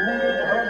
Tudo é